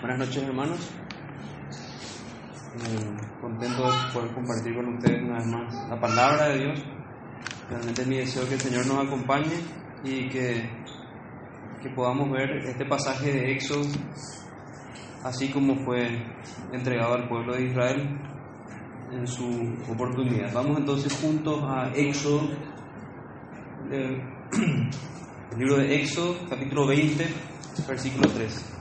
Buenas noches, hermanos. Eh, contento de poder compartir con ustedes una vez más la palabra de Dios. Realmente es mi deseo que el Señor nos acompañe y que, que podamos ver este pasaje de Éxodo así como fue entregado al pueblo de Israel en su oportunidad. Vamos entonces juntos a Éxodo, eh, el libro de Éxodo, capítulo 20, versículo 3.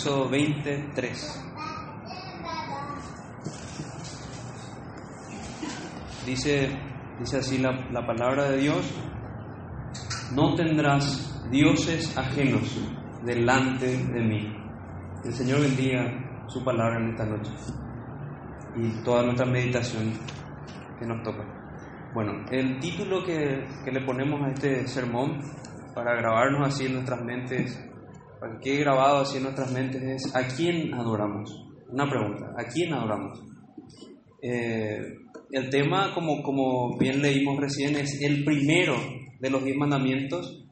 Éxodo 23. Dice, dice así la, la palabra de Dios, no tendrás dioses ajenos delante de mí. El Señor bendiga su palabra en esta noche y toda nuestra meditación que nos toca. Bueno, el título que, que le ponemos a este sermón para grabarnos así en nuestras mentes que grabado así en nuestras mentes es ¿a quién adoramos? Una pregunta, ¿a quién adoramos? Eh, el tema, como, como bien leímos recién, es el primero de los diez mandamientos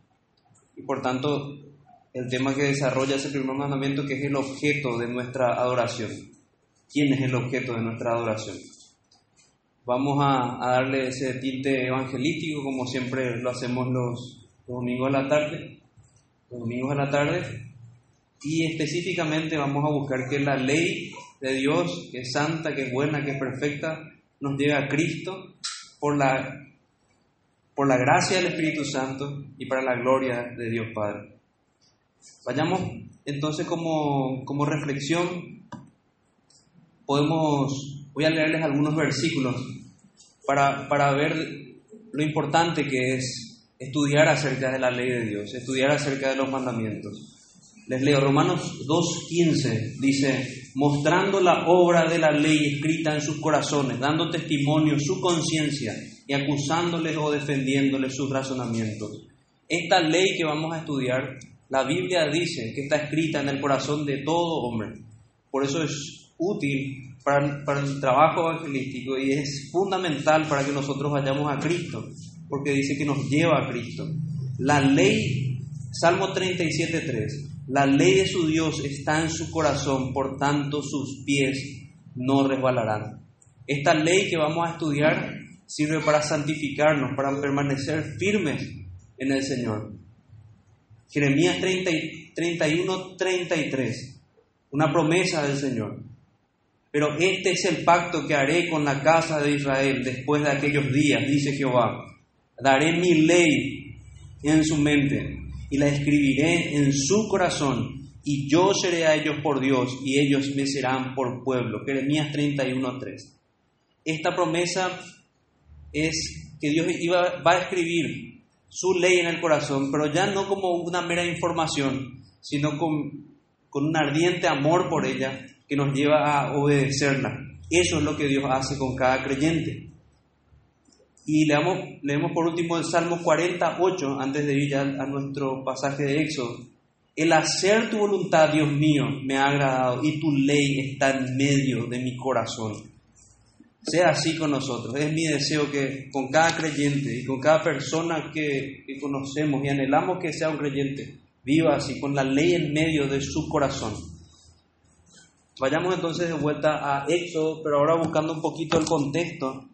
y por tanto el tema que desarrolla ese primer mandamiento que es el objeto de nuestra adoración. ¿Quién es el objeto de nuestra adoración? Vamos a, a darle ese tinte evangelístico como siempre lo hacemos los, los domingos a la tarde los domingos a la tarde, y específicamente vamos a buscar que la ley de Dios, que es santa, que es buena, que es perfecta, nos lleve a Cristo por la, por la gracia del Espíritu Santo y para la gloria de Dios Padre. Vayamos entonces como, como reflexión, podemos, voy a leerles algunos versículos para, para ver lo importante que es estudiar acerca de la ley de Dios, estudiar acerca de los mandamientos. Les leo Romanos 2.15, dice, mostrando la obra de la ley escrita en sus corazones, dando testimonio su conciencia y acusándoles o defendiéndoles sus razonamientos. Esta ley que vamos a estudiar, la Biblia dice que está escrita en el corazón de todo hombre. Por eso es útil para, para el trabajo evangelístico y es fundamental para que nosotros vayamos a Cristo porque dice que nos lleva a Cristo. La ley, Salmo 37.3, la ley de su Dios está en su corazón, por tanto sus pies no resbalarán. Esta ley que vamos a estudiar sirve para santificarnos, para permanecer firmes en el Señor. Jeremías 31, 33, una promesa del Señor. Pero este es el pacto que haré con la casa de Israel después de aquellos días, dice Jehová Daré mi ley en su mente y la escribiré en su corazón y yo seré a ellos por Dios y ellos me serán por pueblo. Jeremías 31.3. Esta promesa es que Dios va a escribir su ley en el corazón, pero ya no como una mera información, sino con un ardiente amor por ella que nos lleva a obedecerla. Eso es lo que Dios hace con cada creyente. Y leamos, leemos por último el Salmo 48, antes de ir ya a nuestro pasaje de Éxodo. El hacer tu voluntad, Dios mío, me ha agradado y tu ley está en medio de mi corazón. Sea así con nosotros. Es mi deseo que con cada creyente y con cada persona que, que conocemos y anhelamos que sea un creyente, viva así, con la ley en medio de su corazón. Vayamos entonces de vuelta a Éxodo, pero ahora buscando un poquito el contexto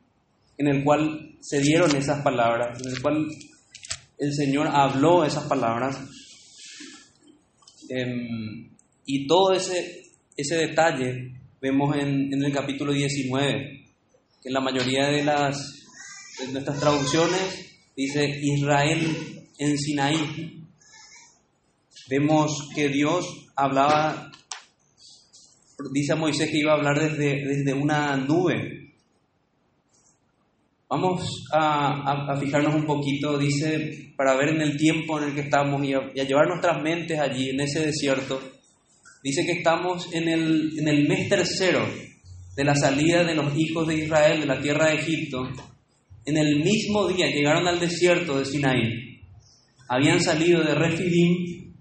en el cual se dieron esas palabras, en el cual el Señor habló esas palabras. Em, y todo ese, ese detalle vemos en, en, el capítulo 19, que en la mayoría de, las, de nuestras traducciones dice Israel en Sinaí. Vemos que Dios hablaba, dice a Moisés que iba a hablar desde, desde una nube, Vamos a, fijarnos un poquito, dice, para ver en el tiempo en el que estamos y a, llevar nuestras mentes allí, en ese desierto. Dice que estamos en el, en el mes tercero de la salida de los hijos de Israel de la tierra de Egipto. En el mismo día llegaron al desierto de Sinaí. Habían salido de Refidim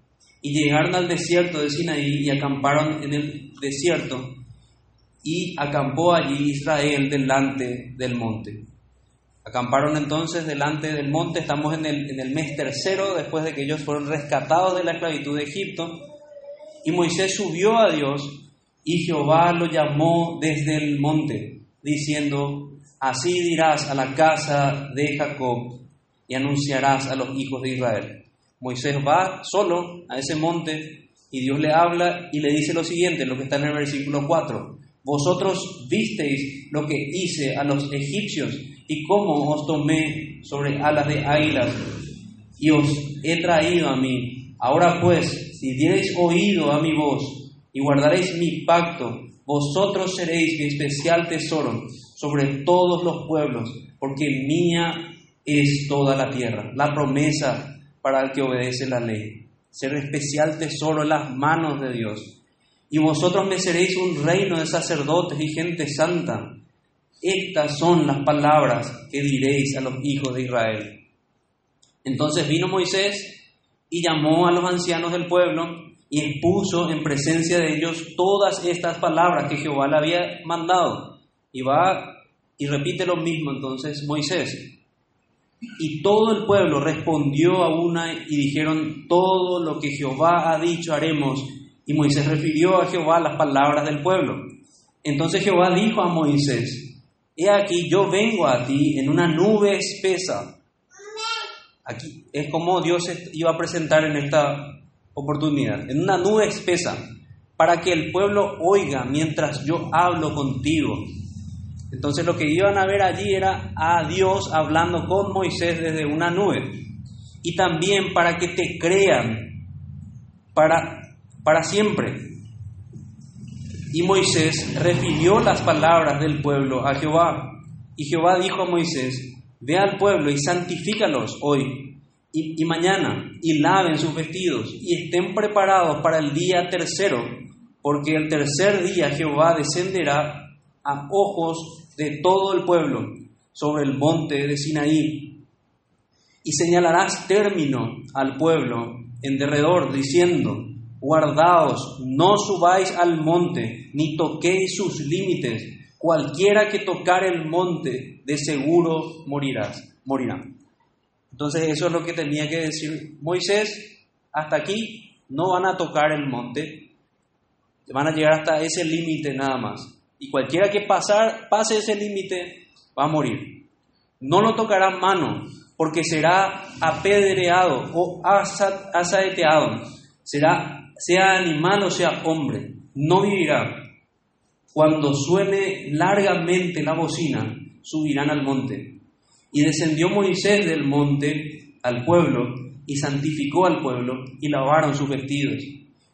y llegaron al desierto de Sinaí y acamparon en el desierto y acampó allí Israel delante del monte. Acamparon entonces delante del monte, estamos en el, mes tercero después de que ellos fueron rescatados de la esclavitud de Egipto. Y Moisés subió a Dios y Jehová lo llamó desde el monte, diciendo, así dirás a la casa de Jacob y anunciarás a los hijos de Israel. Moisés va solo a ese monte y Dios le habla y le dice lo siguiente, lo que está en el versículo 4. Vosotros visteis lo que hice a los egipcios y cómo os tomé sobre alas de águilas y os he traído a mí. Ahora pues, si diereis oído a mi voz y guardaréis mi pacto, vosotros seréis mi especial tesoro sobre todos los pueblos, porque mía es toda la tierra. La promesa para el que obedece la ley. Ser especial tesoro en las manos de Dios. Y vosotros me seréis un reino de sacerdotes y gente santa. Estas son las palabras que diréis a los hijos de Israel. Entonces vino Moisés y llamó a los ancianos del pueblo y expuso en presencia de ellos todas estas palabras que Jehová le había mandado. Y va y repite lo mismo entonces Moisés. Y todo el pueblo respondió a una y dijeron, todo lo que Jehová ha dicho haremos. Y Moisés refirió a Jehová las palabras del pueblo. Entonces Jehová dijo a Moisés, he aquí yo vengo a ti en una nube espesa. Aquí es como Dios iba a presentar en esta oportunidad, en una nube espesa, para que el pueblo oiga mientras yo hablo contigo. Entonces lo que iban a ver allí era a Dios hablando con Moisés desde una nube. Y también para que te crean para, para siempre. Y Moisés refirió las palabras del pueblo a Jehová. Y Jehová dijo a Moisés, ve al pueblo y santifícalos hoy y, mañana, y laven sus vestidos, y estén preparados para el día tercero, porque el tercer día Jehová descenderá a ojos de todo el pueblo sobre el monte de Sinaí. Y señalarás término al pueblo en derredor, diciendo, guardaos, no subáis al monte, ni toquéis sus límites, cualquiera que tocar el monte, de seguro morirás, morirá. Entonces eso es lo que tenía que decir Moisés, hasta aquí no van a tocar el monte, van a llegar hasta ese límite nada más. Y cualquiera que pasar, pase ese límite va a morir. No lo tocará mano, porque será apedreado o asaeteado, será, sea animal o sea hombre, no vivirá. Cuando suene largamente la bocina, subirán al monte. Y descendió Moisés del monte al pueblo, y santificó al pueblo, y lavaron sus vestidos.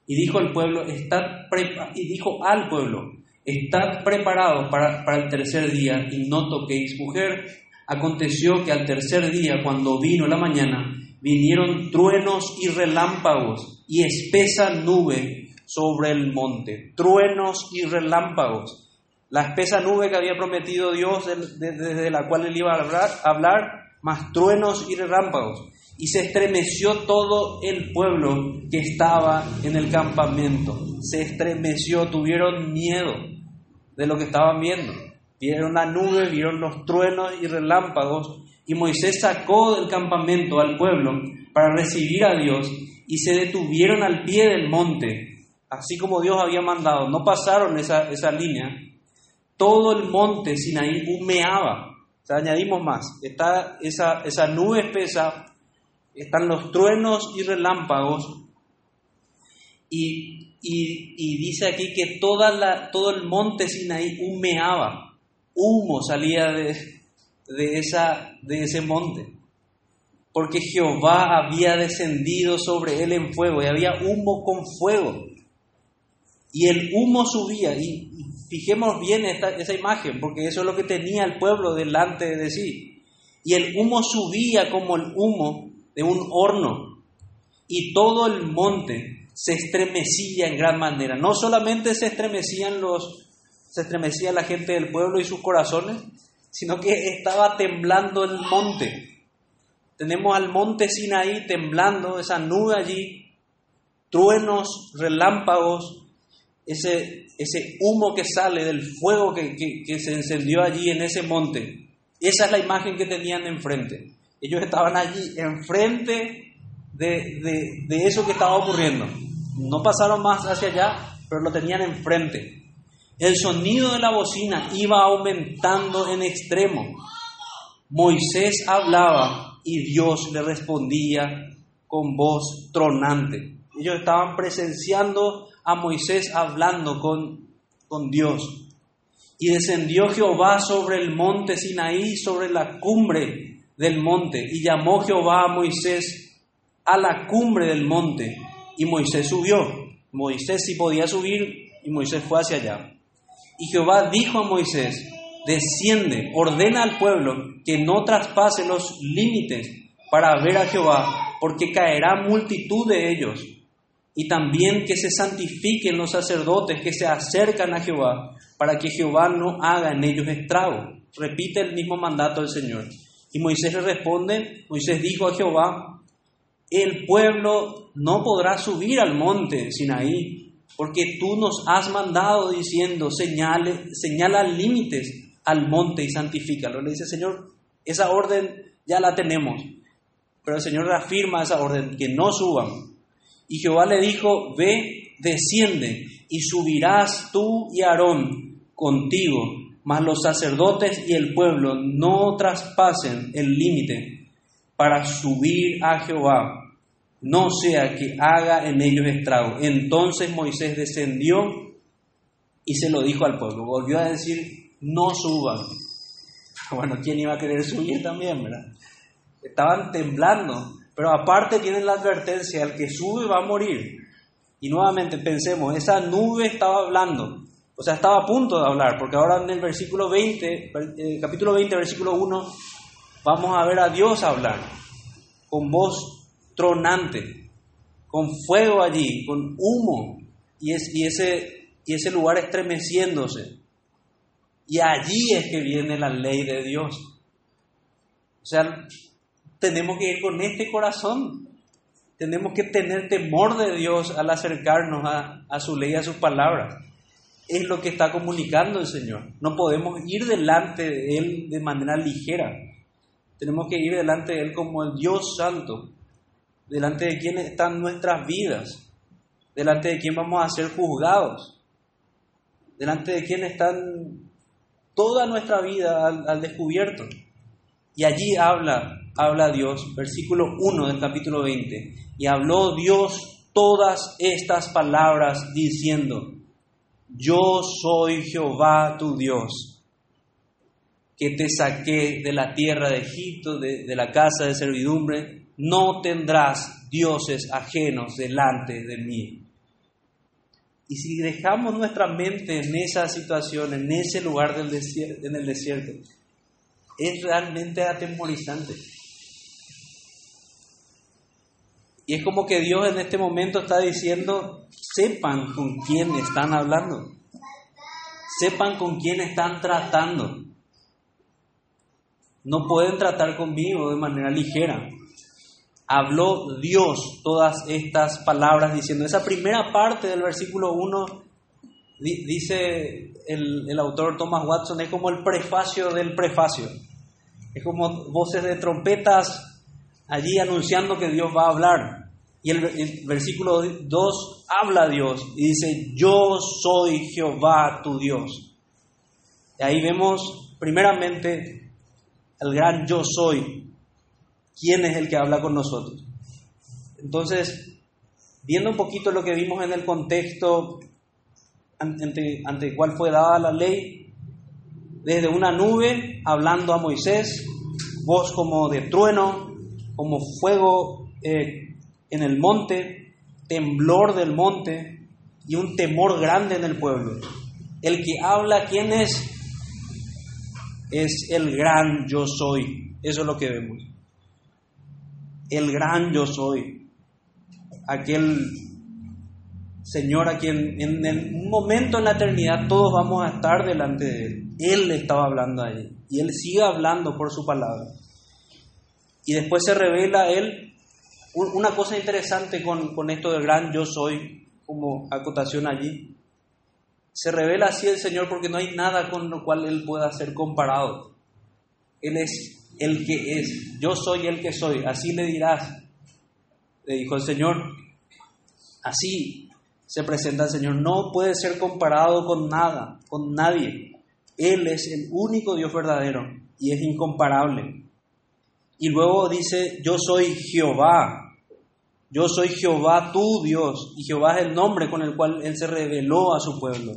Y dijo al pueblo, está y dijo al pueblo, Estad preparados para, para, el tercer día y no toquéis mujer. Aconteció que al tercer día, cuando vino la mañana, vinieron truenos y relámpagos y espesa nube sobre el monte. Truenos y relámpagos. La espesa nube que había prometido Dios desde la cual él iba a hablar, hablar, más truenos y relámpagos. Y se estremeció todo el pueblo que estaba en el campamento. Se estremeció, tuvieron miedo de lo que estaban viendo. Vieron la nube, vieron los truenos y relámpagos, y Moisés sacó del campamento al pueblo para recibir a Dios, y se detuvieron al pie del monte, así como Dios había mandado. No pasaron esa, esa línea. Todo el monte Sinaí humeaba. O añadimos más. Está esa, esa nube espesa, están los truenos y relámpagos, y y, dice aquí que toda la, todo el monte Sinaí humeaba, humo salía de, de, esa, de ese monte, porque Jehová había descendido sobre él en fuego y había humo con fuego. Y el humo subía, y, fijemos bien esta, esa imagen, porque eso es lo que tenía el pueblo delante de sí. Y el humo subía como el humo de un horno, y todo el monte se estremecía en gran manera. No solamente se estremecían los, se estremecía la gente del pueblo y sus corazones, sino que estaba temblando el monte. Tenemos al monte Sinaí temblando, esa nube allí, truenos, relámpagos, ese, ese humo que sale del fuego que, que se encendió allí en ese monte. Esa es la imagen que tenían enfrente. Ellos estaban allí enfrente de, de eso que estaba ocurriendo. No pasaron más hacia allá, pero lo tenían enfrente. El sonido de la bocina iba aumentando en extremo. Moisés hablaba y Dios le respondía con voz tronante. Ellos estaban presenciando a Moisés hablando con, con Dios. Y descendió Jehová sobre el monte Sinaí, sobre la cumbre del monte, y llamó Jehová a Moisés a la cumbre del monte, y Moisés subió. Moisés sí podía subir, y Moisés fue hacia allá. Y Jehová dijo a Moisés, desciende, ordena al pueblo que no traspase los límites para ver a Jehová, porque caerá multitud de ellos y también que se santifiquen los sacerdotes que se acercan a Jehová, para que Jehová no haga en ellos estrago. Repite el mismo mandato del Señor. Y Moisés le responde, Moisés dijo a Jehová, el pueblo no podrá subir al monte Sinaí, porque tú nos has mandado diciendo, señale, señala límites al monte y santifícalo. Le dice, Señor, esa orden ya la tenemos, pero el Señor reafirma esa orden, que no suban, y Jehová le dijo, ve, desciende, y subirás tú y Aarón contigo, mas los sacerdotes y el pueblo no traspasen el límite para subir a Jehová, no sea que haga en ellos estrago. Entonces Moisés descendió y se lo dijo al pueblo. Volvió a decir, no suban. Bueno, ¿quién iba a querer subir también, verdad? Estaban temblando pero aparte tienen la advertencia, el que sube va a morir. Y nuevamente pensemos, esa nube estaba hablando, o sea, estaba a punto de hablar, porque ahora en el versículo 20, eh, capítulo 20, versículo 1, vamos a ver a Dios hablar, con voz tronante, con fuego allí, con humo, y, es, y, ese, y ese lugar estremeciéndose. Y allí es que viene la ley de Dios. O sea, tenemos que ir con este corazón. Tenemos que tener temor de Dios al acercarnos a, su ley, a sus palabras. Es lo que está comunicando el Señor. No podemos ir delante de Él de manera ligera. Tenemos que ir delante de Él como el Dios Santo, delante de quien están nuestras vidas, delante de quien vamos a ser juzgados, delante de quien están toda nuestra vida al, descubierto. Y allí habla habla Dios, versículo 1 del capítulo 20, y habló Dios todas estas palabras diciendo, yo soy Jehová tu Dios, que te saqué de la tierra de Egipto, de, de la casa de servidumbre, no tendrás dioses ajenos delante de mí. Y si dejamos nuestra mente en esa situación, en ese lugar del desierto, en el desierto, es realmente atemorizante. Y es como que Dios en este momento está diciendo, sepan con quién están hablando, sepan con quién están tratando. No pueden tratar conmigo de manera ligera. Habló Dios todas estas palabras diciendo, esa primera parte del versículo 1 dice el, el autor Thomas Watson, es como el prefacio del prefacio. Es como voces de trompetas allí anunciando que Dios va a hablar. Y el, versículo 2 habla Dios y dice, yo soy Jehová tu Dios. Y ahí vemos primeramente el gran yo soy, quién es el que habla con nosotros. Entonces, viendo un poquito lo que vimos en el contexto ante, ante el cual fue dada la ley, desde una nube hablando a Moisés, voz como de trueno, como fuego eh, en el monte, temblor del monte y un temor grande en el pueblo. El que habla, ¿quién es? Es el gran yo soy. Eso es lo que vemos. El gran yo soy. Aquel Señor a quien en un momento en la eternidad todos vamos a estar delante de Él. Él estaba hablando ahí y Él sigue hablando por su palabra. Y después se revela Él. Una cosa interesante con, con esto del gran yo soy, como acotación allí, se revela así el Señor porque no hay nada con lo cual Él pueda ser comparado. Él es el que es. Yo soy el que soy. Así le dirás. Le dijo el Señor. Así se presenta el Señor. No puede ser comparado con nada, con nadie. Él es el único Dios verdadero y es incomparable. Y luego dice, yo soy Jehová. Yo soy Jehová, tu Dios. Y Jehová es el nombre con el cual Él se reveló a su pueblo.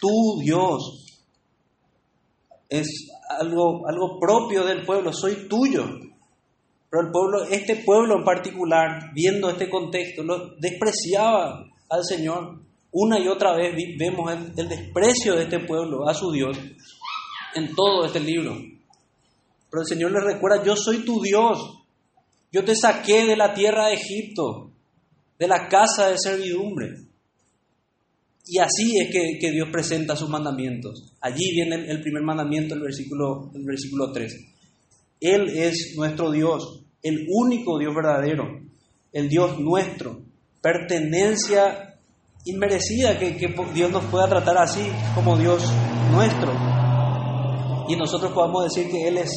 Tu Dios. Es algo, algo propio del pueblo, soy tuyo. Pero el pueblo, este pueblo en particular, viendo este contexto, lo despreciaba al Señor. Una y otra vez vemos el, el desprecio de este pueblo a su Dios en todo este libro. Pero el Señor le recuerda, yo soy tu Dios. Yo te saqué de la tierra de Egipto, de la casa de servidumbre. Y así es que, Dios presenta sus mandamientos. Allí viene el, primer mandamiento, el versículo, el versículo 3. Él es nuestro Dios, el único Dios verdadero, el Dios nuestro, pertenencia inmerecida que, que Dios nos pueda tratar así como Dios nuestro. Y nosotros podamos decir que Él es,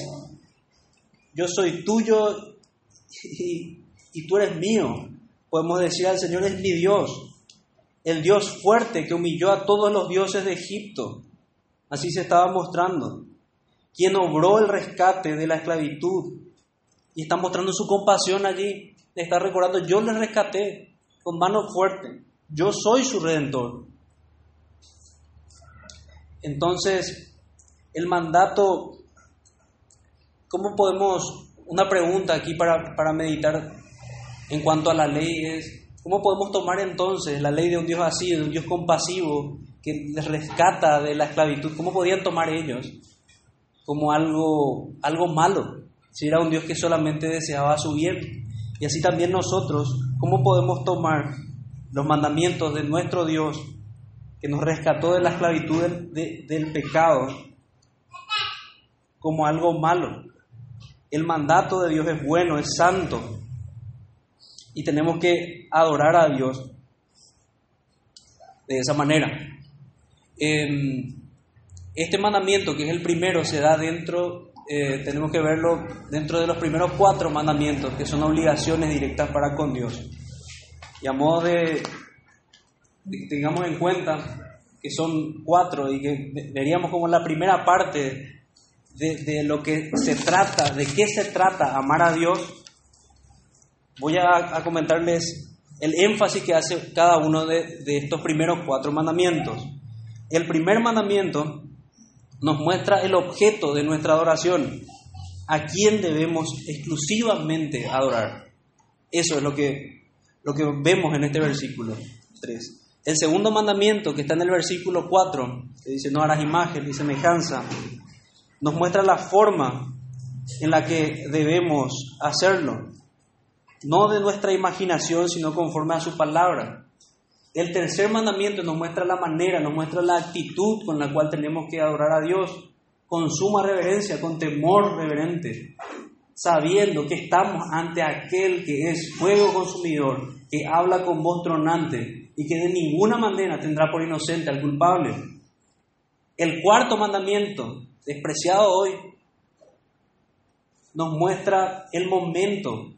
yo soy tuyo y, y tú eres mío. Podemos decir al Señor es mi Dios, el Dios fuerte que humilló a todos los dioses de Egipto. Así se estaba mostrando. Quien obró el rescate de la esclavitud. Y está mostrando su compasión allí. Está recordando, yo le rescaté con mano fuerte. Yo soy su redentor. Entonces, el mandato, ¿cómo podemos, una pregunta aquí para, para meditar en cuanto a la ley es, ¿Cómo podemos tomar entonces la ley de un Dios así, de un Dios compasivo, que les rescata de la esclavitud? ¿Cómo podían tomar ellos como algo, algo malo, si era un Dios que solamente deseaba su bien? Y así también nosotros, ¿cómo podemos tomar los mandamientos de nuestro Dios, que nos rescató de la esclavitud del, del pecado, como algo malo? El mandato de Dios es bueno, es santo, y tenemos que adorar a Dios de esa manera. Em, este mandamiento, que es el primero, se da dentro, eh, tenemos que verlo dentro de los primeros cuatro mandamientos, que son obligaciones directas para con Dios. Y a modo de, tengamos en cuenta que son cuatro y que veríamos como la primera parte de, de lo que se trata, de qué se trata amar a Dios, voy a, comentarles el énfasis que hace cada uno de, estos primeros cuatro mandamientos. El primer mandamiento nos muestra el objeto de nuestra adoración, a quién debemos exclusivamente adorar. Eso es lo que, lo que vemos en este versículo 3. El segundo mandamiento, que está en el versículo 4, que dice no harás imagen ni semejanza, nos muestra la forma en la que debemos hacerlo no de nuestra imaginación, sino conforme a su palabra. El tercer mandamiento nos muestra la manera, nos muestra la actitud con la cual tenemos que adorar a Dios, con suma reverencia, con temor reverente, sabiendo que estamos ante aquel que es fuego consumidor, que habla con voz tronante y que de ninguna manera tendrá por inocente al culpable. El cuarto mandamiento, despreciado hoy, nos muestra el momento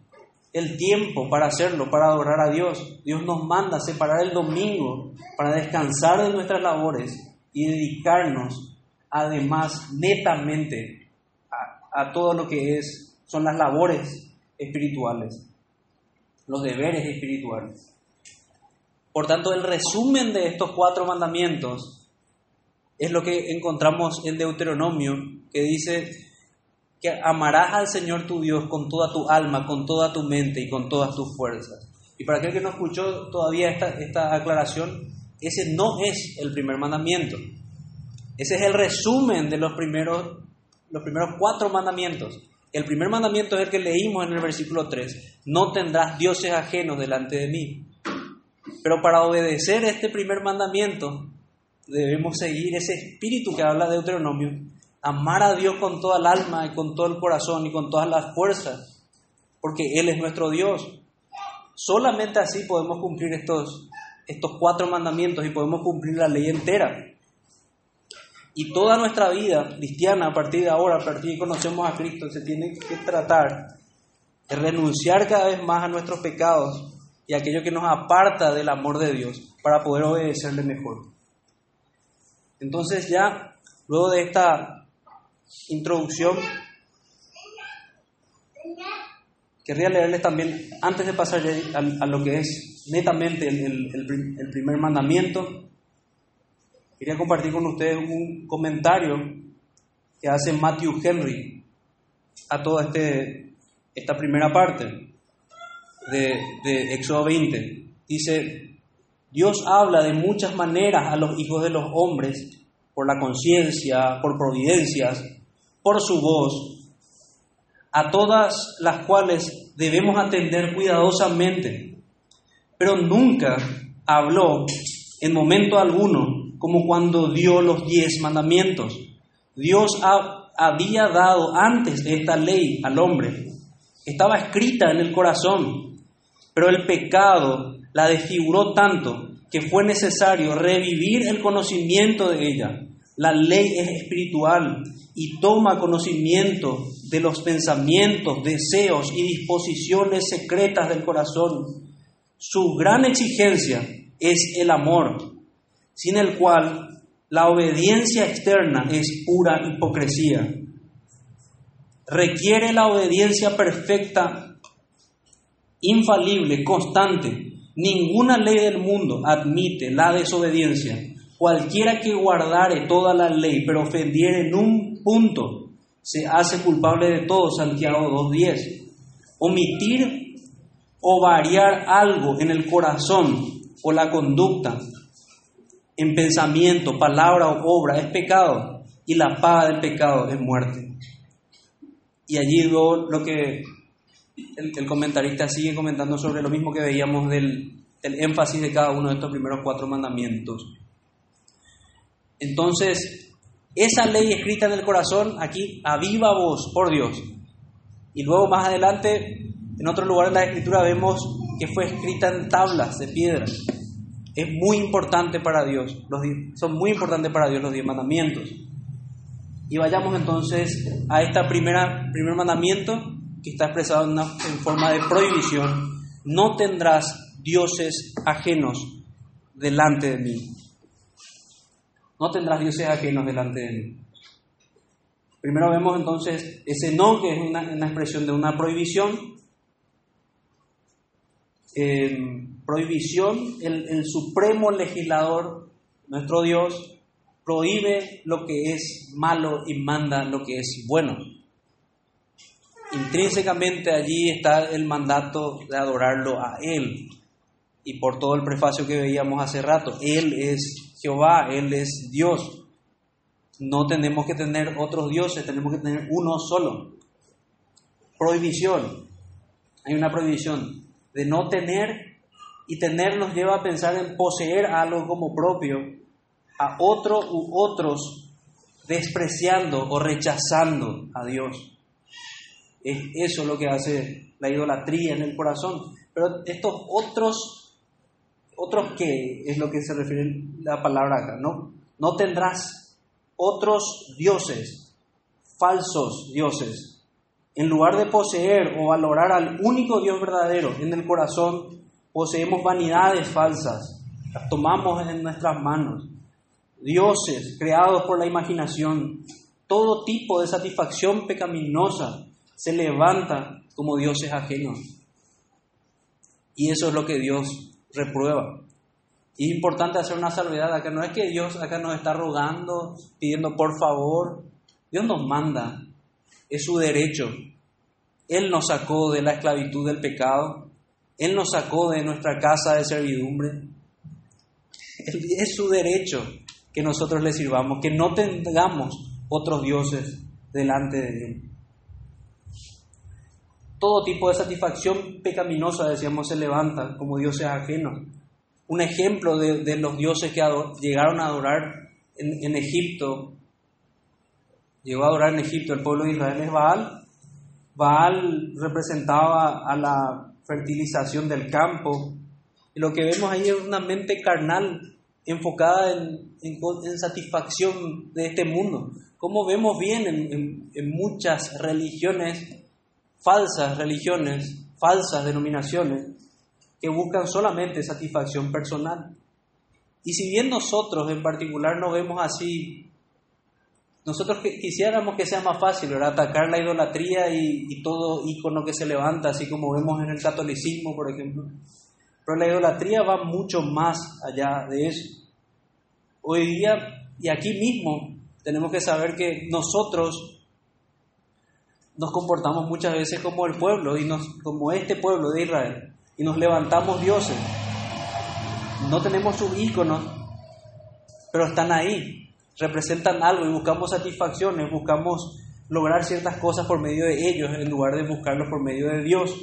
el tiempo para hacerlo, para adorar a Dios. Dios nos manda separar el domingo para descansar de nuestras labores y dedicarnos además netamente a, todo lo que es, son las labores espirituales, los deberes espirituales. Por tanto, el resumen de estos cuatro mandamientos es lo que encontramos en Deuteronomio, que dice, que amarás al Señor tu Dios con toda tu alma, con toda tu mente y con todas tus fuerzas. Y para aquel que no escuchó todavía esta, esta aclaración, ese no es el primer mandamiento. Ese es el resumen de los primeros, los primeros cuatro mandamientos. El primer mandamiento es el que leímos en el versículo 3. No tendrás dioses ajenos delante de mí. Pero para obedecer este primer mandamiento, debemos seguir ese espíritu que habla de Deuteronomio amar a Dios con toda el alma y con todo el corazón y con todas las fuerzas, porque Él es nuestro Dios. Solamente así podemos cumplir estos, estos cuatro mandamientos y podemos cumplir la ley entera. Y toda nuestra vida cristiana, a partir de ahora, a partir de que conocemos a Cristo, se tiene que tratar de renunciar cada vez más a nuestros pecados y aquello que nos aparta del amor de Dios para poder obedecerle mejor. Entonces ya, luego de esta introducción, querría leerles también, antes de pasar a, lo que es netamente el, el primer mandamiento, quería compartir con ustedes un comentario que hace Matthew Henry a toda este, esta primera parte de, de Éxodo 20. Dice, Dios habla de muchas maneras a los hijos de los hombres, por la conciencia, por providencias, por su voz, a todas las cuales debemos atender cuidadosamente, pero nunca habló en momento alguno como cuando dio los diez mandamientos. Dios había dado antes esta ley al hombre, estaba escrita en el corazón, pero el pecado la desfiguró tanto que fue necesario revivir el conocimiento de ella. La ley es espiritual y toma conocimiento de los pensamientos, deseos y disposiciones secretas del corazón. Su gran exigencia es el amor, sin el cual la obediencia externa es pura hipocresía. Requiere la obediencia perfecta infalible, constante. Ninguna ley del mundo admite la desobediencia. Cualquiera que guardare toda la ley, pero ofendiere en un punto, se hace culpable de todo, Santiago 2.10. Omitir o variar algo en el corazón o la conducta, en pensamiento, palabra o obra, es pecado, y la paga del pecado es muerte. Y allí lo que el, comentarista sigue comentando sobre lo mismo que veíamos del, énfasis de cada uno de estos primeros cuatro mandamientos. Entonces, esa ley escrita en el corazón, aquí, a viva voz, por Dios. Y luego más adelante, en otro lugar de la escritura vemos que fue escrita en tablas de piedra. Es muy importante para Dios, son muy importantes para Dios los diez mandamientos. Y vayamos entonces a este primer mandamiento que está expresado en forma de prohibición, no tendrás dioses ajenos delante de mí. No tendrás dioses ajenos delante de mí. Primero vemos entonces ese no, que es una, expresión de una prohibición. prohibición, el, el supremo legislador, nuestro Dios, prohíbe lo que es malo y manda lo que es bueno intrínsecamente allí está el mandato de adorarlo a Él. Y por todo el prefacio que veíamos hace rato, Él es Jehová, Él es Dios. No tenemos que tener otros dioses, tenemos que tener uno solo. Prohibición. Hay una prohibición de no tener y tener nos lleva a pensar en poseer algo como propio, a otro u otros despreciando o rechazando a Dios. Es eso lo que hace la idolatría en el corazón. Pero estos otros, otros qué es lo que se refiere la palabra acá, ¿no? No tendrás otros dioses, falsos dioses. En lugar de poseer o valorar al único Dios verdadero en el corazón, poseemos vanidades falsas, las tomamos en nuestras manos. Dioses creados por la imaginación, todo tipo de satisfacción pecaminosa se levanta como dioses ajenos. Y eso es lo que Dios reprueba. Y es importante hacer una salvedad acá. No es que Dios acá nos está rogando, pidiendo por favor. Dios nos manda. Es su derecho. Él nos sacó de la esclavitud del pecado. Él nos sacó de nuestra casa de servidumbre. Es su derecho que nosotros le sirvamos, que no tengamos otros dioses delante de Él todo tipo de satisfacción pecaminosa, decíamos, se levanta como dioses ajenos. Un ejemplo de, los dioses que llegaron a adorar en, Egipto, llegó a adorar en Egipto el pueblo de Israel es Baal. Baal representaba a la fertilización del campo. Y lo que vemos ahí es una mente carnal enfocada en, en, satisfacción de este mundo. Como vemos bien en, en muchas religiones, falsas religiones, falsas denominaciones, que buscan solamente satisfacción personal. Y si bien nosotros en particular no vemos así nosotros quisiéramos que sea más fácil, ¿verdad? Atacar la idolatría y, y, todo icono que se levanta, así como vemos en el catolicismo, por ejemplo. Pero la idolatría va mucho más allá de eso. Hoy día, y aquí mismo, tenemos que saber que nosotros nos comportamos muchas veces como el pueblo, y nos, como este pueblo de Israel, y nos levantamos dioses. No tenemos sus íconos, pero están ahí, representan algo y buscamos satisfacciones, buscamos lograr ciertas cosas por medio de ellos en lugar de buscarlos por medio de Dios.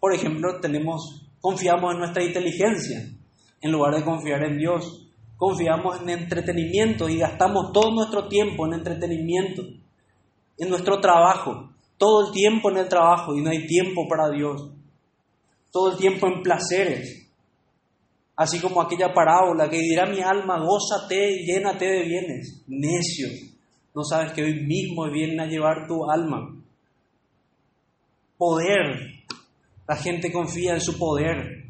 Por ejemplo, tenemos, confiamos en nuestra inteligencia en lugar de confiar en Dios. Confiamos en entretenimiento y gastamos todo nuestro tiempo en entretenimiento, en nuestro trabajo, todo el tiempo en el trabajo y no hay tiempo para Dios. Todo el tiempo en placeres, Así como aquella parábola que dirá mi alma, gózate y llénate de bienes. Necio, no sabes que hoy mismo vienen a llevar tu alma. Poder. La gente confía en su poder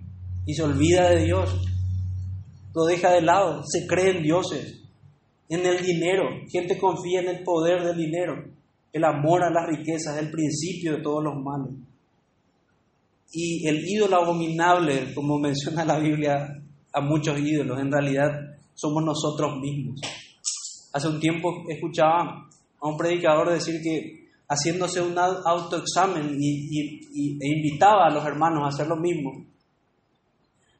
y se olvida de Dios. Lo deja de lado, se cree en dioses, en el dinero. Gente confía en el poder del dinero. El amor a las riquezas es el principio de todos los males. Y el ídolo abominable, como menciona la Biblia, a muchos ídolos, en realidad somos nosotros mismos. Hace un tiempo escuchaba a un predicador decir que haciéndose un autoexamen y, e invitaba a los hermanos a hacer lo mismo,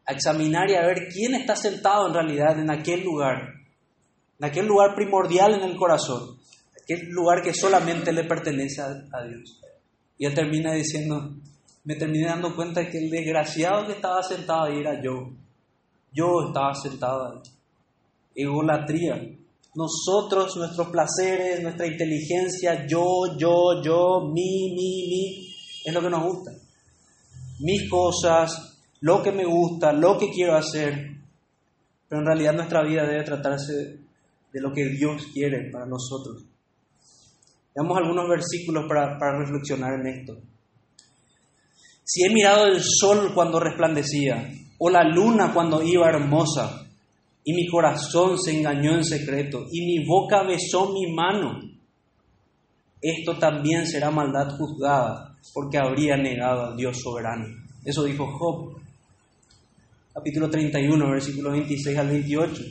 a examinar y a ver quién está sentado en realidad en aquel lugar, en aquel lugar primordial en el corazón, aquel lugar que solamente le pertenece a Dios. Y él termina diciendo, me terminé dando cuenta que el desgraciado que estaba sentado ahí era yo. Yo estaba sentado ahí. Egolatría. Nosotros, nuestros placeres, nuestra inteligencia, yo, yo, yo, mi, mi, mi, es lo que nos gusta. Mis cosas, lo que me gusta, lo que quiero hacer. Pero en realidad nuestra vida debe tratarse de lo que Dios quiere para nosotros. Veamos algunos versículos para, para reflexionar en esto. Si he mirado el sol cuando resplandecía, o la luna cuando iba hermosa, y mi corazón se engañó en secreto, y mi boca besó mi mano, esto también será maldad juzgada, porque habría negado al Dios soberano. Eso dijo Job, capítulo 31, versículos 26 al 28.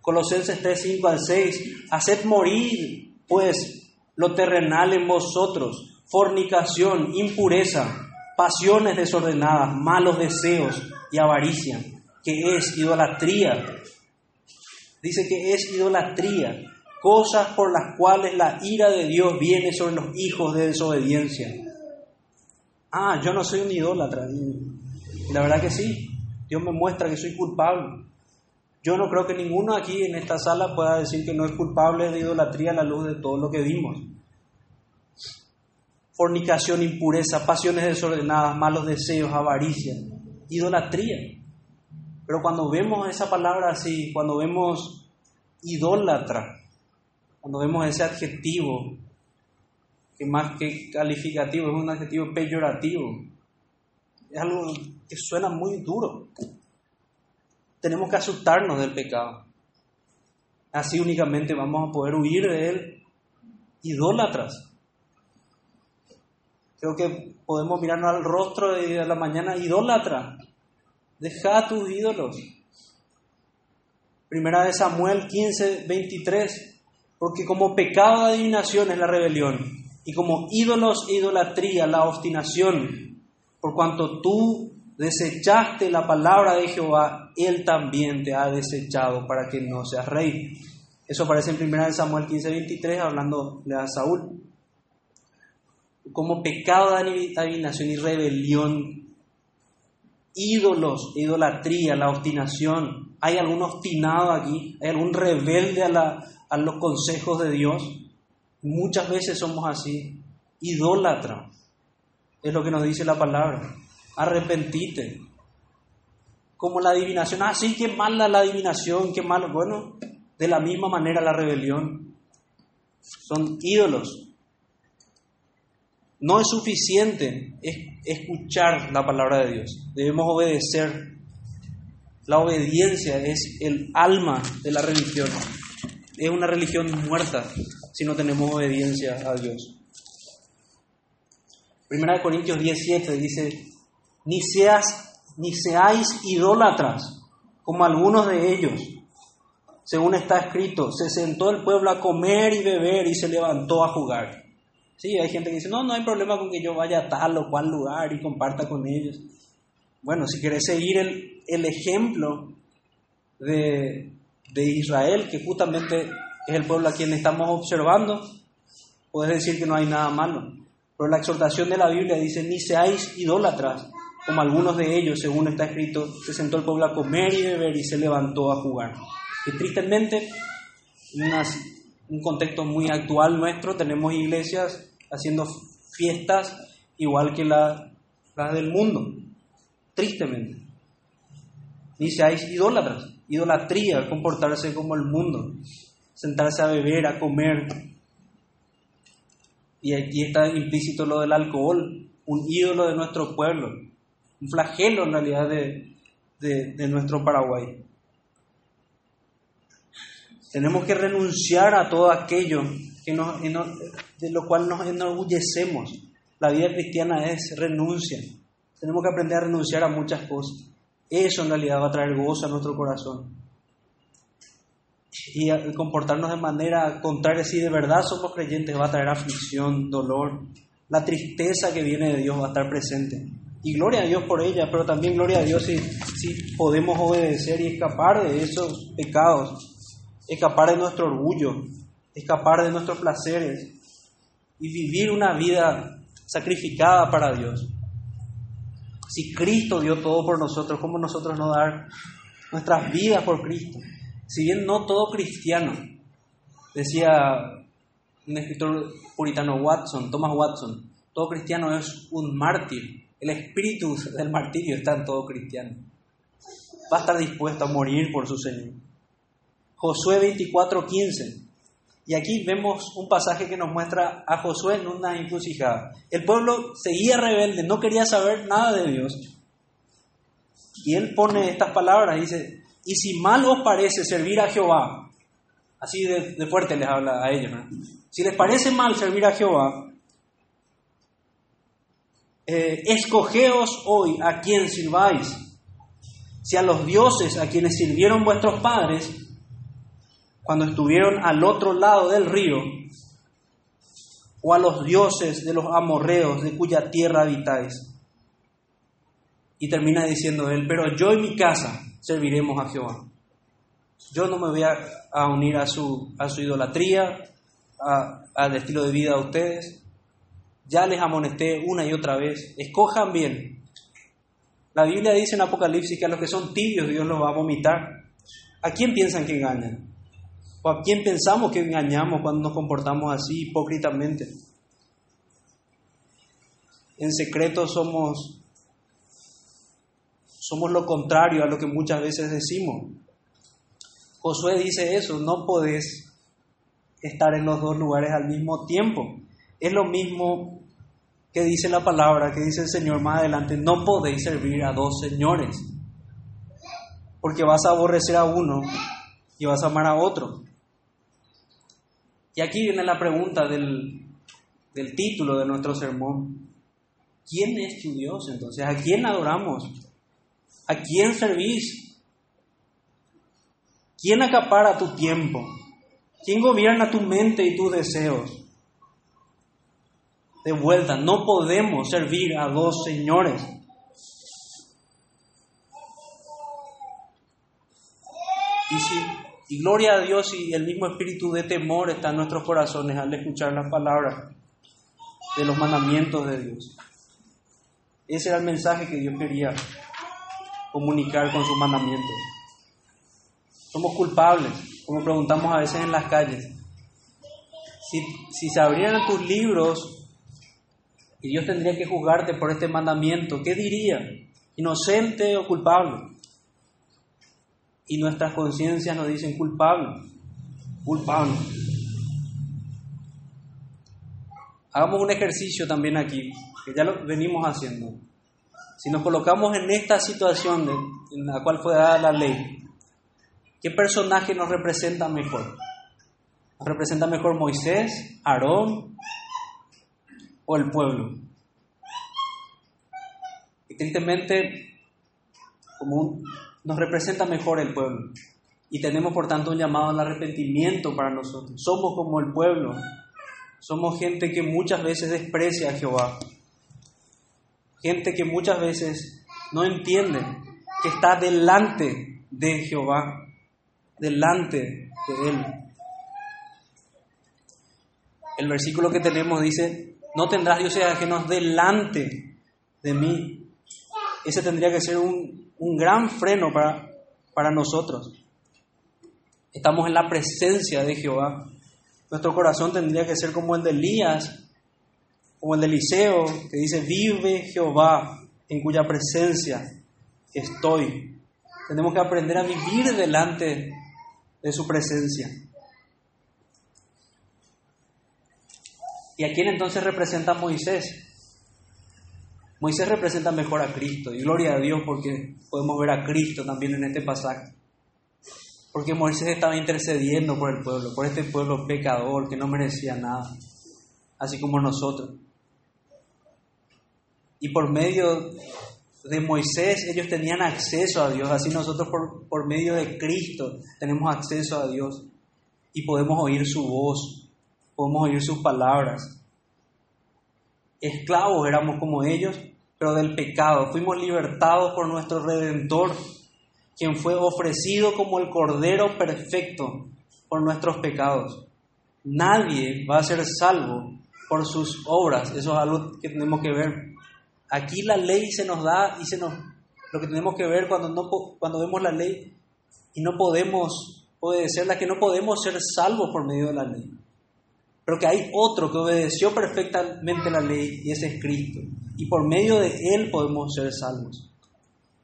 Colosenses 3, 5 al 6. Haced morir, pues, lo terrenal en vosotros, fornicación, impureza pasiones desordenadas, malos deseos y avaricia, que es idolatría. Dice que es idolatría, cosas por las cuales la ira de Dios viene sobre los hijos de desobediencia. Ah, yo no soy un idólatra. La verdad que sí, Dios me muestra que soy culpable. Yo no creo que ninguno aquí en esta sala pueda decir que no es culpable de idolatría a la luz de todo lo que vimos fornicación, impureza, pasiones desordenadas, malos deseos, avaricia, idolatría. Pero cuando vemos esa palabra así, cuando vemos idólatra, cuando vemos ese adjetivo, que más que calificativo es un adjetivo peyorativo, es algo que suena muy duro. Tenemos que asustarnos del pecado. Así únicamente vamos a poder huir de él idólatras. Creo que podemos mirarnos al rostro a la mañana, idólatra, deja tus ídolos. Primera de Samuel 15, 23, porque como pecado de adivinación es la rebelión, y como ídolos idolatría la obstinación, por cuanto tú desechaste la palabra de Jehová, Él también te ha desechado para que no seas rey. Eso aparece en Primera de Samuel 15, 23, hablando de a Saúl como pecado de adivinación y rebelión, ídolos, idolatría, la obstinación. ¿Hay algún obstinado aquí? ¿Hay algún rebelde a, a los consejos de Dios? Muchas veces somos así. Idólatra. Es lo que nos dice la palabra. Arrepentite. como la adivinación. Ah, sí, qué mala la adivinación, qué malo. Bueno, de la misma manera la rebelión. Son ídolos. No es suficiente escuchar la palabra de Dios. Debemos obedecer. La obediencia es el alma de la religión. Es una religión muerta si no tenemos obediencia a Dios. Primera de Corintios 17 dice, ni, seas, ni seáis idólatras como algunos de ellos. Según está escrito, se sentó el pueblo a comer y beber y se levantó a jugar. Sí, hay gente que dice, no, no hay problema con que yo vaya a tal o cual lugar y comparta con ellos. Bueno, si quieres seguir el, el ejemplo de, de Israel, que justamente es el pueblo a quien estamos observando, puedes decir que no hay nada malo. Pero la exhortación de la Biblia dice, ni seáis idólatras, como algunos de ellos, según está escrito, se sentó el pueblo a comer y beber y se levantó a jugar. Y tristemente, en un contexto muy actual nuestro, tenemos iglesias haciendo fiestas igual que las del mundo. Tristemente. Ni seáis idólatras. Idolatría, comportarse como el mundo. Sentarse a beber, a comer, y aquí está implícito lo del alcohol, un ídolo de nuestro pueblo, un flagelo en realidad de, nuestro Paraguay. Tenemos que renunciar a todo aquello de lo cual nos enorgullecemos. La vida cristiana es renuncia. Tenemos que aprender a renunciar a muchas cosas. Eso en realidad va a traer gozo a nuestro corazón y comportarnos de manera contraria, si de verdad somos creyentes, va a traer aflicción, dolor, la tristeza que viene de Dios va a estar presente. Y gloria a Dios por ella, pero también gloria a Dios si, si podemos obedecer y escapar de esos pecados, escapar de nuestro orgullo, escapar de nuestros placeres y vivir una vida sacrificada para Dios. Si Cristo dio todo por nosotros, ¿cómo nosotros no dar nuestras vidas por Cristo? Si bien no todo cristiano, decía un escritor puritano Watson, Thomas Watson, todo cristiano es un mártir. El espíritu del martirio está en todo cristiano. Va a estar dispuesto a morir por su Señor. Josué 24:15. Y aquí vemos un pasaje que nos muestra a Josué en una encrucijada. El pueblo seguía rebelde, no quería saber nada de Dios. Y él pone estas palabras, dice, y si mal os parece servir a Jehová, así de, fuerte les habla a ellos, si les parece mal servir a Jehová, eh, escogeos hoy a quien sirváis, si a los dioses a quienes sirvieron vuestros padres cuando estuvieron al otro lado del río, o a los dioses de los amorreos de cuya tierra habitáis. Y termina diciendo él, pero yo y mi casa serviremos a Jehová. Yo no me voy a, unir a su, a su idolatría, al estilo de vida de ustedes. Ya les amonesté una y otra vez. Escojan bien. La Biblia dice en Apocalipsis que a los que son tibios Dios los va a vomitar. ¿A quién piensan que engañan? ¿O a quién pensamos que engañamos cuando nos comportamos así hipócritamente? En secreto somos somos lo contrario a lo que muchas veces decimos. Josué dice eso, no podés estar en los dos lugares al mismo tiempo. Es lo mismo que dice la palabra, que dice el Señor más adelante, no podéis servir a dos señores, porque vas a aborrecer a uno y vas a amar a otro. Y aquí viene la pregunta del, del título de nuestro sermón. ¿Quién es tu Dios entonces? ¿A quién adoramos? ¿A quién servís? ¿Quién acapara tu tiempo? ¿Quién gobierna tu mente y tus deseos? De vuelta, no podemos servir a dos señores. Y, si, y gloria a Dios y el mismo espíritu de temor está en nuestros corazones al escuchar las palabras de los mandamientos de Dios. Ese era el mensaje que Dios quería comunicar con sus mandamientos. Somos culpables, como preguntamos a veces en las calles. Si, si se abrieran tus libros y Dios tendría que juzgarte por este mandamiento, ¿qué diría? ¿Inocente o culpable? Y nuestras conciencias nos dicen culpable, culpable. Hagamos un ejercicio también aquí, que ya lo venimos haciendo. Si nos colocamos en esta situación en la cual fue dada la ley, ¿qué personaje nos representa mejor? ¿Nos representa mejor Moisés, Aarón o el pueblo? Y tristemente, como nos representa mejor el pueblo. Y tenemos por tanto un llamado al arrepentimiento para nosotros. Somos como el pueblo. Somos gente que muchas veces desprecia a Jehová. Gente que muchas veces no entiende que está delante de Jehová, delante de Él. El versículo que tenemos dice, no tendrás dioses ajenos delante de mí. Ese tendría que ser un, un gran freno para, para nosotros. Estamos en la presencia de Jehová. Nuestro corazón tendría que ser como el de Elías, como el de Eliseo, que dice, vive Jehová, en cuya presencia estoy. Tenemos que aprender a vivir delante de su presencia. ¿Y a quién entonces representa Moisés? Moisés representa mejor a Cristo y gloria a Dios porque podemos ver a Cristo también en este pasaje. Porque Moisés estaba intercediendo por el pueblo, por este pueblo pecador que no merecía nada, así como nosotros. Y por medio de Moisés ellos tenían acceso a Dios, así nosotros por, por medio de Cristo tenemos acceso a Dios y podemos oír su voz, podemos oír sus palabras. Esclavos éramos como ellos, pero del pecado. Fuimos libertados por nuestro Redentor, quien fue ofrecido como el Cordero perfecto por nuestros pecados. Nadie va a ser salvo por sus obras. Eso es algo que tenemos que ver. Aquí la ley se nos da y se nos lo que tenemos que ver cuando no cuando vemos la ley y no podemos obedecerla que no podemos ser salvos por medio de la ley. Pero que hay otro que obedeció perfectamente la ley y es Cristo y por medio de Él podemos ser salvos.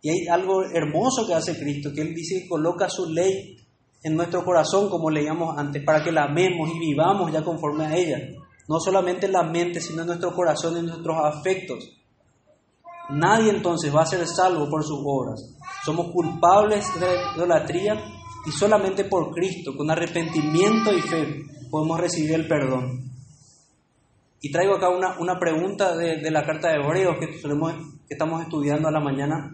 Y hay algo hermoso que hace Cristo, que Él dice coloca su ley en nuestro corazón, como leíamos antes, para que la amemos y vivamos ya conforme a ella. No solamente en la mente, sino en nuestro corazón y en nuestros afectos. Nadie entonces va a ser salvo por sus obras. Somos culpables de idolatría y solamente por Cristo, con arrepentimiento y fe, podemos recibir el perdón. Y traigo acá una, una pregunta de, de, la carta de Hebreos que, solemos, que estamos estudiando a la mañana.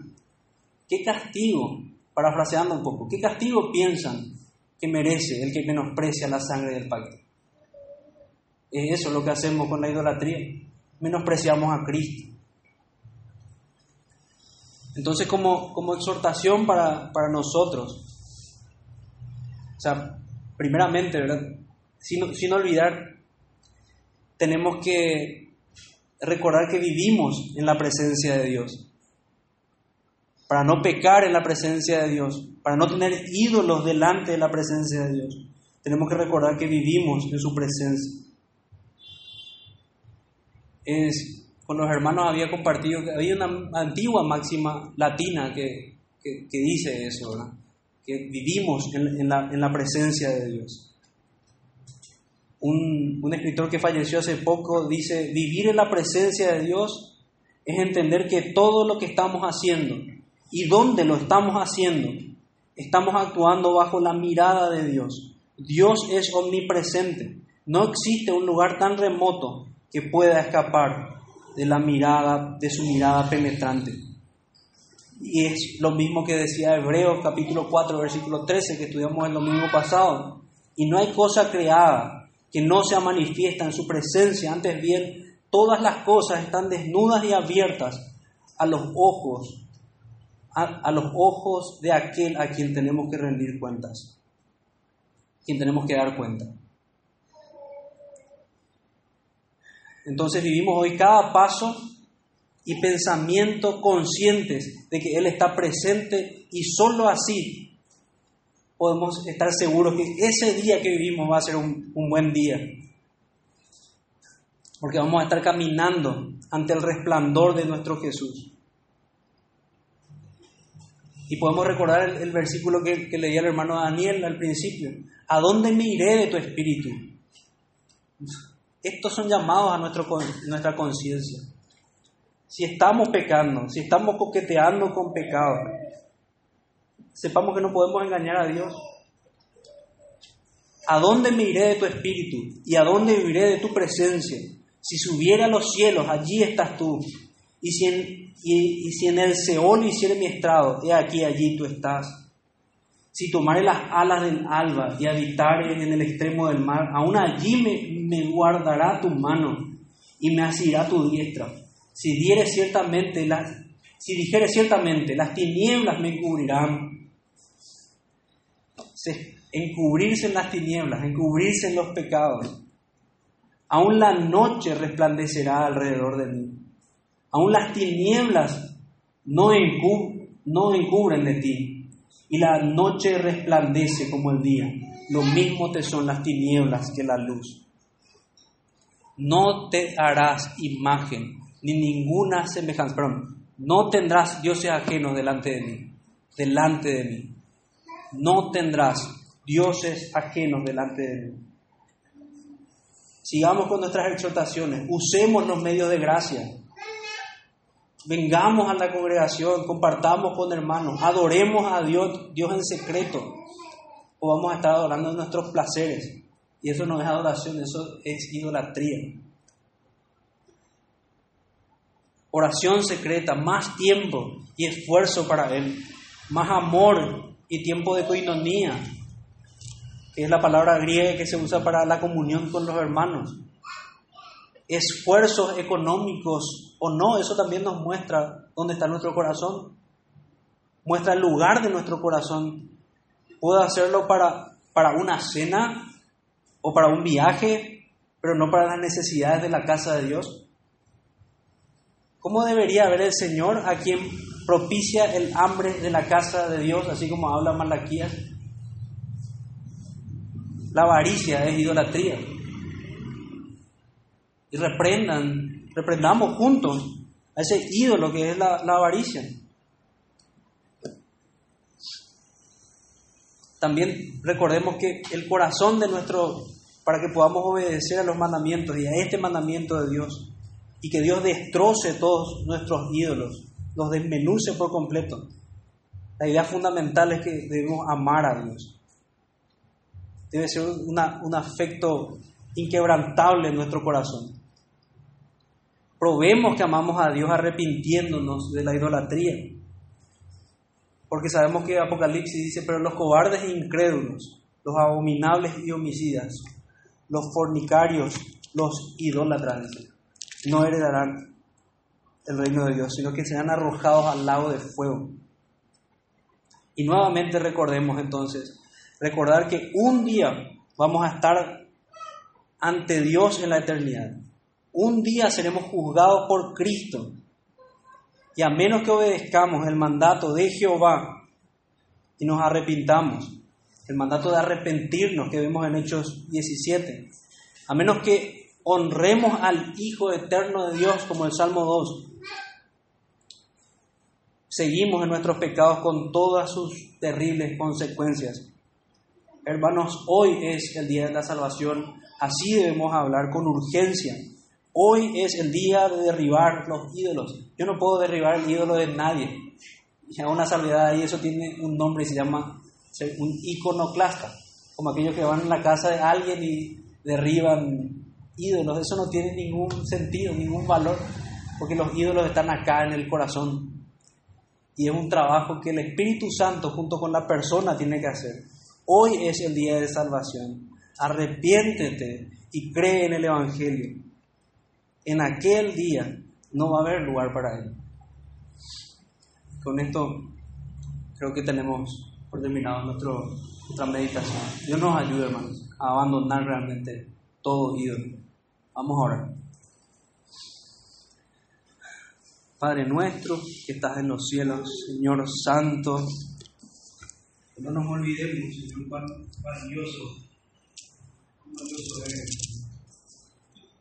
¿Qué castigo, parafraseando un poco, qué castigo piensan que merece el que menosprecia la sangre del pacto? Es eso lo que hacemos con la idolatría. Menospreciamos a Cristo. Entonces, como, como exhortación para, para nosotros, o sea, primeramente, ¿verdad? Sin, sin olvidar tenemos que recordar que vivimos en la presencia de Dios. Para no pecar en la presencia de Dios, para no tener ídolos delante de la presencia de Dios, tenemos que recordar que vivimos en su presencia. Es, con los hermanos había compartido que había una antigua máxima latina que, que, dice eso, que vivimos en, en, la, en la presencia de Dios un, un, escritor que falleció hace poco dice, vivir en la presencia de Dios es entender que todo lo que estamos haciendo y dónde lo estamos haciendo, estamos actuando bajo la mirada de Dios. Dios es omnipresente. No existe un lugar tan remoto que pueda escapar de la mirada, de su mirada penetrante. Y es lo mismo que decía Hebreos capítulo 4, versículo 13, que estudiamos el domingo pasado. Y no hay cosa creada que no se manifiesta en su presencia, antes bien, todas las cosas están desnudas y abiertas a los ojos, a, a, los ojos de aquel a quien tenemos que rendir cuentas, quien tenemos que dar cuenta. Entonces vivimos hoy cada paso y pensamiento conscientes de que Él está presente y solo así podemos estar seguros que ese día que vivimos va a ser un, un buen día. Porque vamos a estar caminando ante el resplandor de nuestro Jesús. Y podemos recordar el, versículo que, leía el hermano Daniel al principio. ¿A dónde me iré de tu espíritu? Estos son llamados a nuestra conciencia. Si estamos pecando, si estamos coqueteando con pecado, sepamos que no podemos engañar a Dios. ¿A dónde me iré de tu espíritu? ¿Y a dónde viviré de tu presencia? Si subiera a los cielos, allí estás tú. Y si en, y, y si el Seol hiciera mi estrado, he aquí, allí tú estás. Si tomare las alas del alba y habitare en el extremo del mar, aún allí me, guardará tu mano y me asirá tu diestra. Si diere ciertamente si dijere ciertamente, las tinieblas me cubrirán. Se, encubrirse en las tinieblas, encubrirse en los pecados. Aún la noche resplandecerá alrededor de mí. Aún las tinieblas no, encub no encubren de ti. Y la noche resplandece como el día. Lo mismo te son las tinieblas que la luz. No te harás imagen ni ninguna semejanza. Perdón, no tendrás dioses ajenos delante de mí. Delante de mí. No tendrás dioses ajenos delante de mí. Sigamos con nuestras exhortaciones, usemos los medios de gracia. Vengamos a la congregación, compartamos con hermanos, adoremos a Dios, Dios en secreto. O vamos a estar adorando nuestros placeres. Y eso no es adoración, eso es idolatría. Oración secreta, más tiempo y esfuerzo para Él, más amor y tiempo de coinonía, que es la palabra griega que se usa para la comunión con los hermanos. Esfuerzos económicos o no, eso también nos muestra dónde está nuestro corazón. Muestra el lugar de nuestro corazón. Puedo hacerlo para, para una cena o para un viaje, pero no para las necesidades de la casa de Dios. ¿Cómo debería ver el Señor a quien propicia el hambre de la casa de Dios, así como habla Malaquías? La avaricia es idolatría. Y reprendan, reprendamos juntos a ese ídolo que es la, la avaricia. También recordemos que el corazón de nuestro, para que podamos obedecer a los mandamientos y a este mandamiento de Dios, y que Dios destroce todos nuestros ídolos, los desmenuce por completo. La idea fundamental es que debemos amar a Dios debe ser un afecto inquebrantable en nuestro corazón. Probemos que amamos a Dios arrepintiéndonos de la idolatría. Porque sabemos que Apocalipsis dice, pero los cobardes e incrédulos, los abominables y homicidas, los fornicarios, los idólatras, no heredarán el reino de Dios, sino que serán arrojados al lago de fuego. Y nuevamente recordemos entonces recordar que un día vamos a estar ante Dios en la eternidad. Un día seremos juzgados por Cristo. Y a menos que obedezcamos el mandato de Jehová y nos arrepintamos, el mandato de arrepentirnos que vemos en Hechos 17, a menos que honremos al Hijo eterno de Dios como el Salmo 2, seguimos en nuestros pecados con todas sus terribles consecuencias. Hermanos, hoy es el día de la salvación, así debemos hablar con urgencia. Hoy es el día de derribar los ídolos. Yo no puedo derribar el ídolo de nadie. Y hay una salvedad ahí, eso tiene un nombre y se llama un iconoclasta, como aquellos que van en la casa de alguien y derriban ídolos. Eso no tiene ningún sentido, ningún valor, porque los ídolos están acá en el corazón. Y es un trabajo que el Espíritu Santo junto con la persona tiene que hacer. Hoy es el día de salvación. Arrepiéntete y cree en el Evangelio. En aquel día no va a haber lugar para él. Con esto creo que tenemos por terminado nuestro, nuestra meditación. Dios nos ayude, hermanos, a abandonar realmente todo ídolo. Vamos a orar. Padre nuestro que estás en los cielos, Señor Santo. No nos olvidemos, Señor, cuán valioso, eres.